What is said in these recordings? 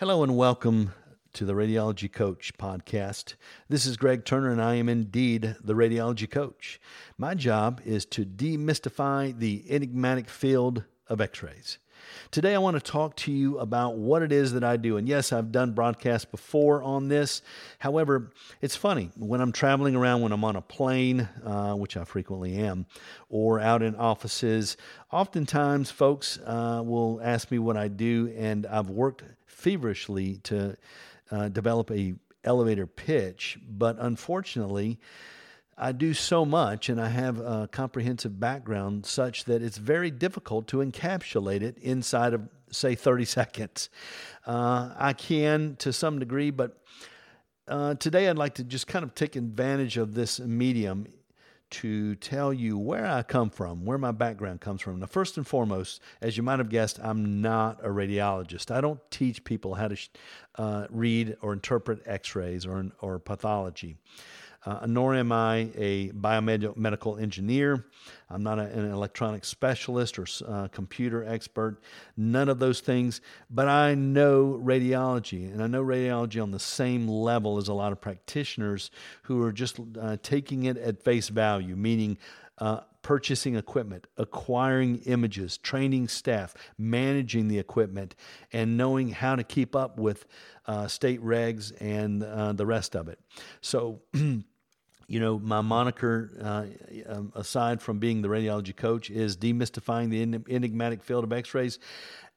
Hello and welcome to the Radiology Coach podcast. This is Greg Turner, and I am indeed the radiology coach. My job is to demystify the enigmatic field of x rays. Today, I want to talk to you about what it is that I do. And yes, I've done broadcasts before on this. However, it's funny when I'm traveling around, when I'm on a plane, uh, which I frequently am, or out in offices, oftentimes folks uh, will ask me what I do, and I've worked feverishly to uh, develop a elevator pitch, but unfortunately, I do so much and I have a comprehensive background such that it's very difficult to encapsulate it inside of, say, 30 seconds. Uh, I can to some degree, but uh, today I'd like to just kind of take advantage of this medium to tell you where I come from, where my background comes from. Now, first and foremost, as you might have guessed, I'm not a radiologist. I don't teach people how to uh, read or interpret x rays or, or pathology uh, nor am I a biomedical engineer. I'm not a, an electronic specialist or uh, computer expert, none of those things. But I know radiology, and I know radiology on the same level as a lot of practitioners who are just uh, taking it at face value, meaning uh, purchasing equipment, acquiring images, training staff, managing the equipment, and knowing how to keep up with uh, state regs and uh, the rest of it. So, you know, my moniker, uh, um, aside from being the radiology coach, is demystifying the enigmatic field of x rays.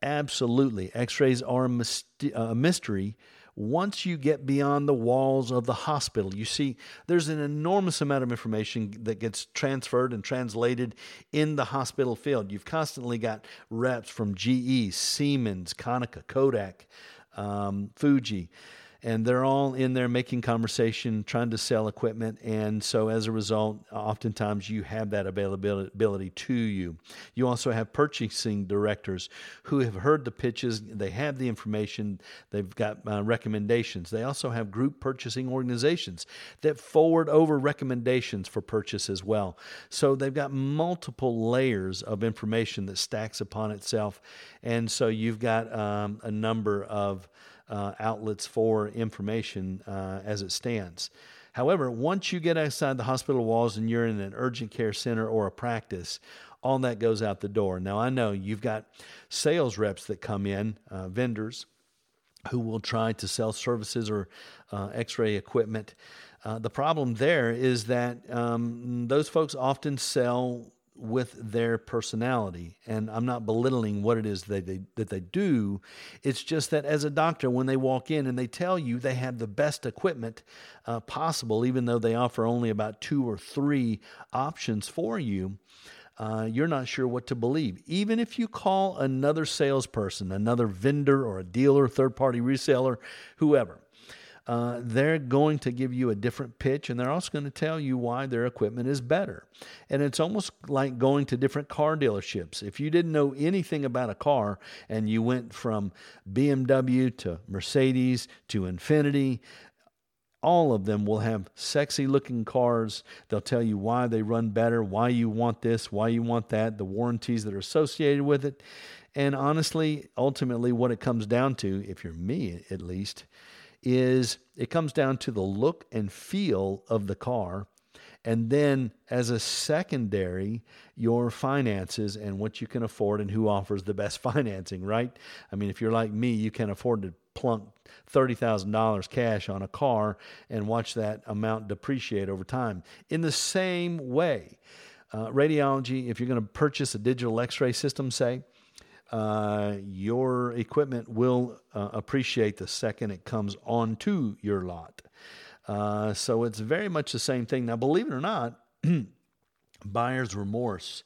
Absolutely. X rays are a, myst- a mystery once you get beyond the walls of the hospital. You see, there's an enormous amount of information that gets transferred and translated in the hospital field. You've constantly got reps from GE, Siemens, Konica, Kodak, um, Fuji and they're all in there making conversation, trying to sell equipment. And so as a result, oftentimes you have that availability to you. You also have purchasing directors who have heard the pitches, they have the information, they've got uh, recommendations. They also have group purchasing organizations that forward over recommendations for purchase as well. So they've got multiple layers of information that stacks upon itself. And so you've got um, a number of uh, outlets for information uh, as it stands. However, once you get outside the hospital walls and you're in an urgent care center or a practice, all that goes out the door. Now, I know you've got sales reps that come in, uh, vendors, who will try to sell services or uh, x ray equipment. Uh, the problem there is that um, those folks often sell with their personality. And I'm not belittling what it is that they, that they do. It's just that as a doctor, when they walk in and they tell you they have the best equipment uh, possible, even though they offer only about two or three options for you, uh, you're not sure what to believe. Even if you call another salesperson, another vendor or a dealer, third party reseller, whoever, uh, they're going to give you a different pitch and they're also going to tell you why their equipment is better. And it's almost like going to different car dealerships. If you didn't know anything about a car and you went from BMW to Mercedes to Infiniti, all of them will have sexy looking cars. They'll tell you why they run better, why you want this, why you want that, the warranties that are associated with it. And honestly, ultimately, what it comes down to, if you're me at least, is it comes down to the look and feel of the car. And then, as a secondary, your finances and what you can afford and who offers the best financing, right? I mean, if you're like me, you can afford to plunk $30,000 cash on a car and watch that amount depreciate over time. In the same way, uh, radiology, if you're going to purchase a digital x ray system, say, uh, your equipment will uh, appreciate the second it comes onto your lot. Uh, so it's very much the same thing. Now, believe it or not, buyer's remorse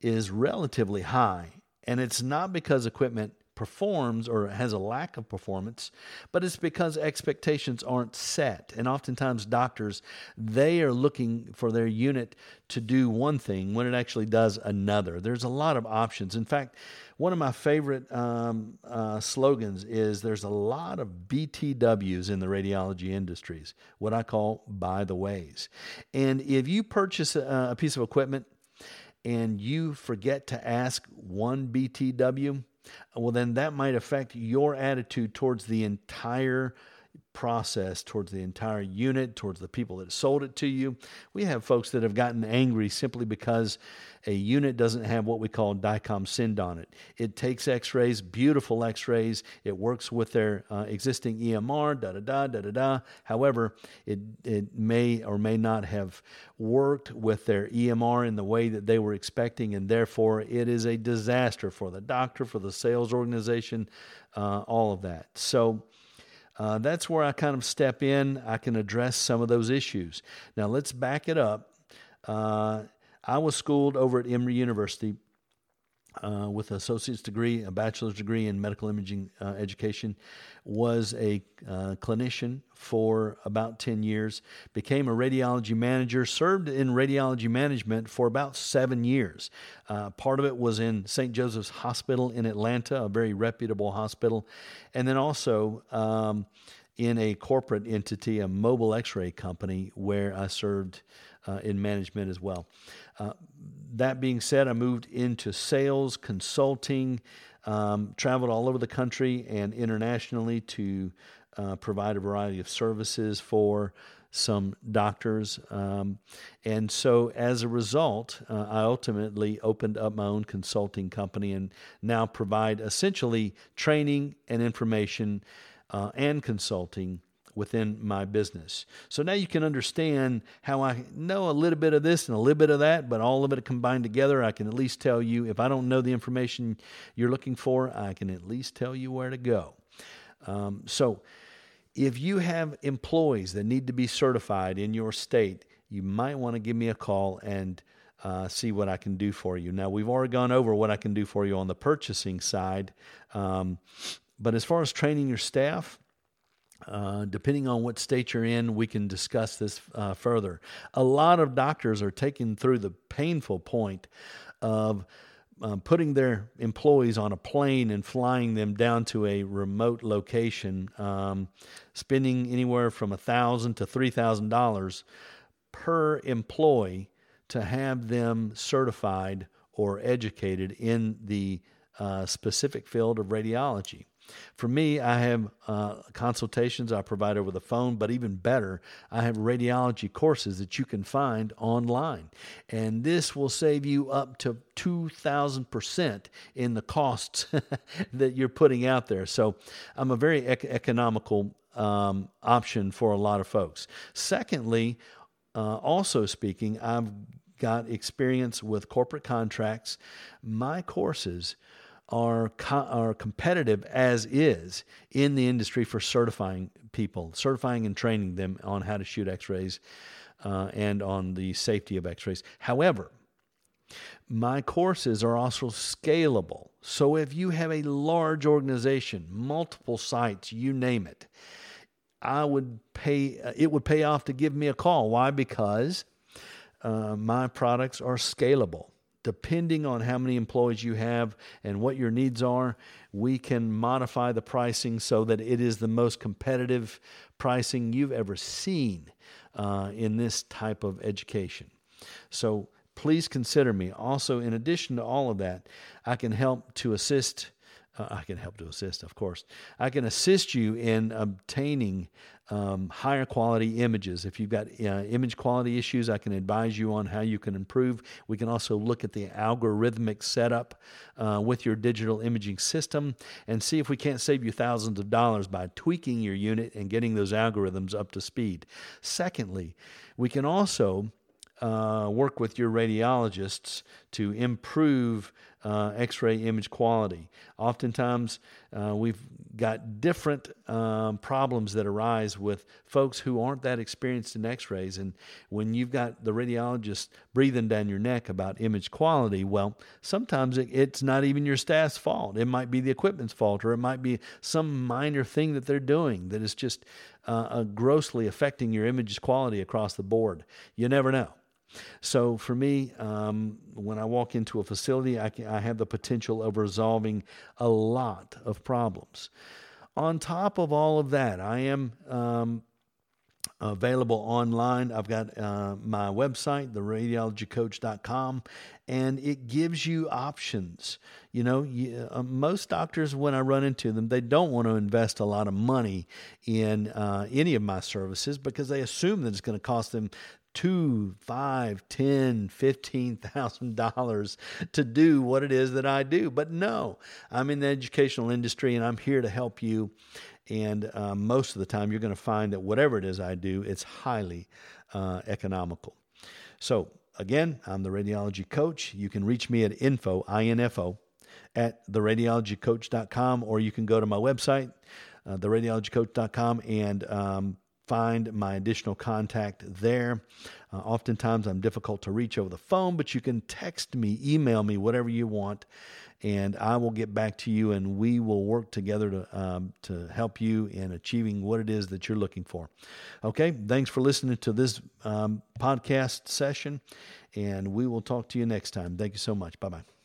is relatively high. And it's not because equipment performs or has a lack of performance, but it's because expectations aren't set. And oftentimes, doctors they are looking for their unit to do one thing when it actually does another. There's a lot of options. In fact, one of my favorite um, uh, slogans is there's a lot of BTWs in the radiology industries, what I call by the ways. And if you purchase a, a piece of equipment and you forget to ask one BTW, well, then that might affect your attitude towards the entire process towards the entire unit, towards the people that sold it to you. We have folks that have gotten angry simply because a unit doesn't have what we call DICOM SEND on it. It takes x rays, beautiful x rays, it works with their uh, existing EMR, da da da da da da. However, it, it may or may not have worked with their EMR in the way that they were expecting, and therefore it is a disaster for the doctor, for the sales organization, uh, all of that. So, uh, that's where I kind of step in. I can address some of those issues. Now, let's back it up. Uh, I was schooled over at Emory University uh, with an associate's degree, a bachelor's degree in medical imaging uh, education, was a uh, clinician for about 10 years, became a radiology manager, served in radiology management for about seven years. Uh, part of it was in St. Joseph's Hospital in Atlanta, a very reputable hospital, and then also um, in a corporate entity, a mobile x ray company, where I served uh, in management as well. Uh, that being said, I moved into sales, consulting, um, traveled all over the country and internationally to uh, provide a variety of services for some doctors. Um, and so as a result, uh, I ultimately opened up my own consulting company and now provide essentially training and information uh, and consulting within my business. So now you can understand how I know a little bit of this and a little bit of that, but all of it combined together, I can at least tell you if I don't know the information you're looking for, I can at least tell you where to go. Um, so if you have employees that need to be certified in your state, you might want to give me a call and uh, see what I can do for you. Now, we've already gone over what I can do for you on the purchasing side. Um, but as far as training your staff, uh, depending on what state you're in, we can discuss this uh, further. A lot of doctors are taken through the painful point of uh, putting their employees on a plane and flying them down to a remote location, um, spending anywhere from a thousand to three thousand dollars per employee to have them certified or educated in the uh, specific field of radiology. For me, I have uh, consultations I provide over the phone, but even better, I have radiology courses that you can find online. And this will save you up to 2,000% in the costs that you're putting out there. So I'm a very ec- economical um, option for a lot of folks. Secondly, uh, also speaking, I've got experience with corporate contracts. My courses are co- are competitive as is in the industry for certifying people, certifying and training them on how to shoot X-rays uh, and on the safety of X-rays. However, my courses are also scalable. So if you have a large organization, multiple sites, you name it, I would pay. It would pay off to give me a call. Why? Because uh, my products are scalable depending on how many employees you have and what your needs are, we can modify the pricing so that it is the most competitive pricing you've ever seen uh, in this type of education. So please consider me. Also, in addition to all of that, I can help to assist uh, I can help to assist, of course. I can assist you in obtaining um, higher quality images. If you've got uh, image quality issues, I can advise you on how you can improve. We can also look at the algorithmic setup uh, with your digital imaging system and see if we can't save you thousands of dollars by tweaking your unit and getting those algorithms up to speed. Secondly, we can also uh, work with your radiologists to improve uh, x ray image quality. Oftentimes, uh, we've got different um, problems that arise with folks who aren't that experienced in x rays. And when you've got the radiologist breathing down your neck about image quality, well, sometimes it, it's not even your staff's fault. It might be the equipment's fault, or it might be some minor thing that they're doing that is just uh, grossly affecting your image quality across the board. You never know. So for me, um, when I walk into a facility, I, can, I have the potential of resolving a lot of problems. On top of all of that, I am um, available online. I've got uh, my website, theradiologycoach.com, and it gives you options. You know, you, uh, most doctors, when I run into them, they don't want to invest a lot of money in uh, any of my services because they assume that it's going to cost them two, five, ten, fifteen thousand dollars to do what it is that I do. But no, I'm in the educational industry and I'm here to help you. And uh, most of the time, you're going to find that whatever it is I do, it's highly uh, economical. So again, I'm the radiology coach. You can reach me at info, info, at theradiologycoach.com, or you can go to my website, uh, theradiologycoach.com, and um, find my additional contact there. Uh, oftentimes, I'm difficult to reach over the phone, but you can text me, email me, whatever you want, and I will get back to you, and we will work together to um, to help you in achieving what it is that you're looking for. Okay, thanks for listening to this um, podcast session, and we will talk to you next time. Thank you so much. Bye bye.